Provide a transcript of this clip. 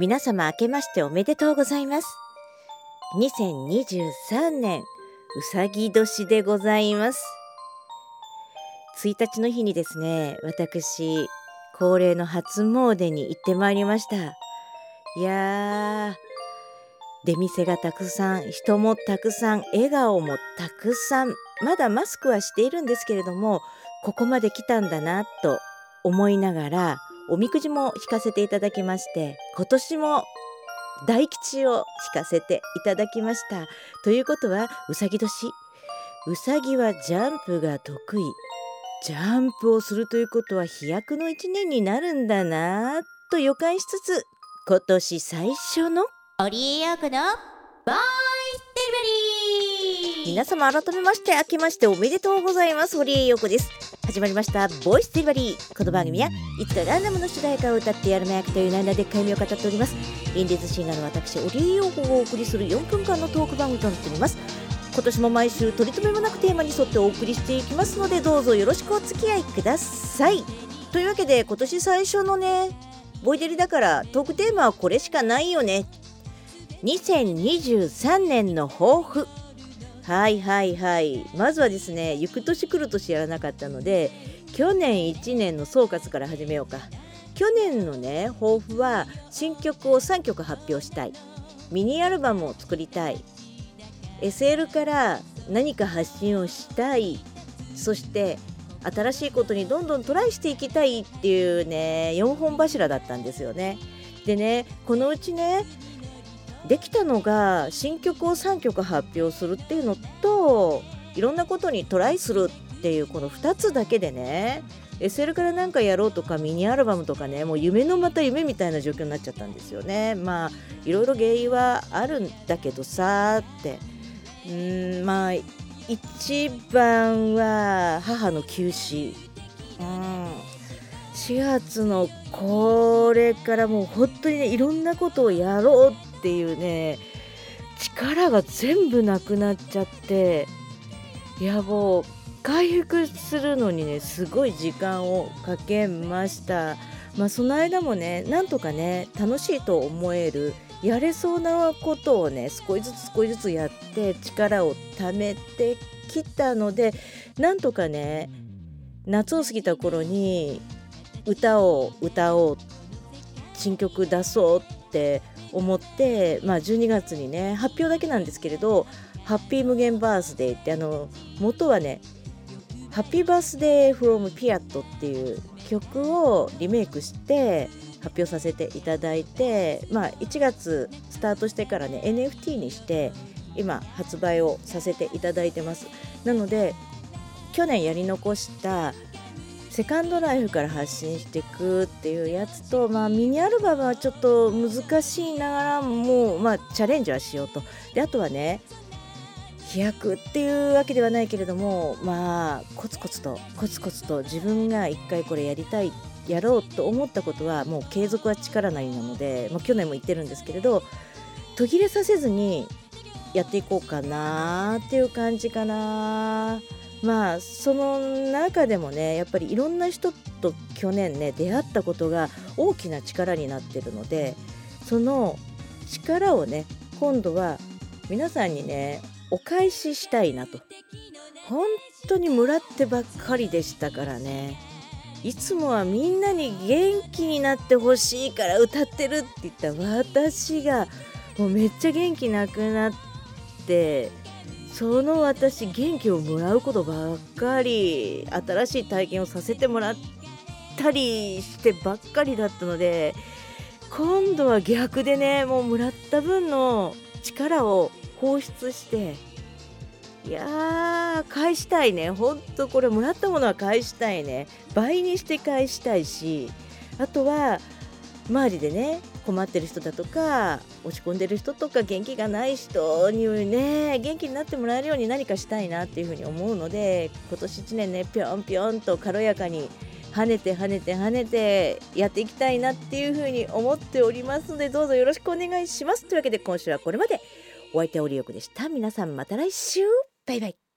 皆様明けましておめでとうございます。2023年うさぎ年でございます。1日の日にですね私恒例の初詣に行ってまいりました。いやー出店がたくさん人もたくさん笑顔もたくさんまだマスクはしているんですけれどもここまで来たんだなと思いながらおみくじも引かせていただきまして今年も大吉を引かせていただきました。ということはうさぎ年。うさぎはジャンプが得意。ジャンプをするということは飛躍の一年になるんだなと予感しつつ今年最初の？オリエヨーコのボーイ皆様改めまして明けましておめでとうございます。堀江陽子です。始まりましたボイスデリバリー。この番組はいつかランダムの主題歌を歌ってやるの役という悩んでっかい目を語っております。インディーズシンガーの私堀江陽子をお送りする4分間のトーク番組となっております。今年も毎週取り留めもなくテーマに沿ってお送りしていきますのでどうぞよろしくお付き合いください。というわけで今年最初のねボイデリだからトークテーマはこれしかないよね。2023年の抱負。はいはいはい。まずはですね行く年来る年やらなかったので去年1年の総括から始めようか。去年のね抱負は新曲を3曲発表したい。ミニアルバムを作りたい。SL から何か発信をしたい。そして新しいことにどんどんトライしていきたいっていうね4本柱だったんですよね。でねこのうちねできたのが新曲を3曲発表するっていうのといろんなことにトライするっていうこの2つだけでね SL から何かやろうとかミニアルバムとかねもう夢のまた夢みたいな状況になっちゃったんですよね。まあいろいろ原因はあるんだけどさって。うーんまあ一番は母の休止。うん。4月のこれからもう本当にねいろんなことをやろうっていうね力が全部なくなっちゃっていやもう回復するのにねすごい時間をかけました。まあその間もねなんとかね楽しいと思えるやれそうなことをね少しずつ少しずつやって力を貯めてきたのでなんとかね夏を過ぎた頃に歌を歌おう新曲出そうって思って、まあ、12月にね発表だけなんですけれど「ハッピー無限バースデー」ってあの元はね「ハッピーバースデーフロムピアット」っていう曲をリメイクして発表させていただいて、まあ、1月スタートしてからね NFT にして今発売をさせていただいてます。なので去年やり残したセカンドライフから発信していくっていうやつと、まあ、ミニアルバムはちょっと難しいながらも、まあ、チャレンジはしようとであとはね飛躍っていうわけではないけれどもまあコツコツとコツコツと自分が一回これやりたいやろうと思ったことはもう継続は力なりなので、まあ、去年も言ってるんですけれど途切れさせずにやっていこうかなっていう感じかな。まあその中でもねやっぱりいろんな人と去年ね出会ったことが大きな力になってるのでその力をね今度は皆さんにねお返ししたいなと。本当にもらってばっかりでしたからね。いつもはみんなに元気になってほしいから歌ってるって言った私がもうめっちゃ元気なくなってその私元気をもらうことばっかり新しい体験をさせてもらったりしてばっかりだったので今度は逆でねもうもらった分の力を放出していやー返したいね。ほんとこれもらったものは返したいね。倍にして返したいしあとは周りでね困ってる人だとか落ち込んでる人とか元気がない人にね元気になってもらえるように何かしたいなっていうふうに思うので今年1年ねぴょんぴょんと軽やかに跳ねて跳ねて跳ねてやっていきたいなっていうふうに思っておりますのでどうぞよろしくお願いします。というわけで今週はこれまで。お相手はオリオクでした。皆さんまた来週。バイバイ。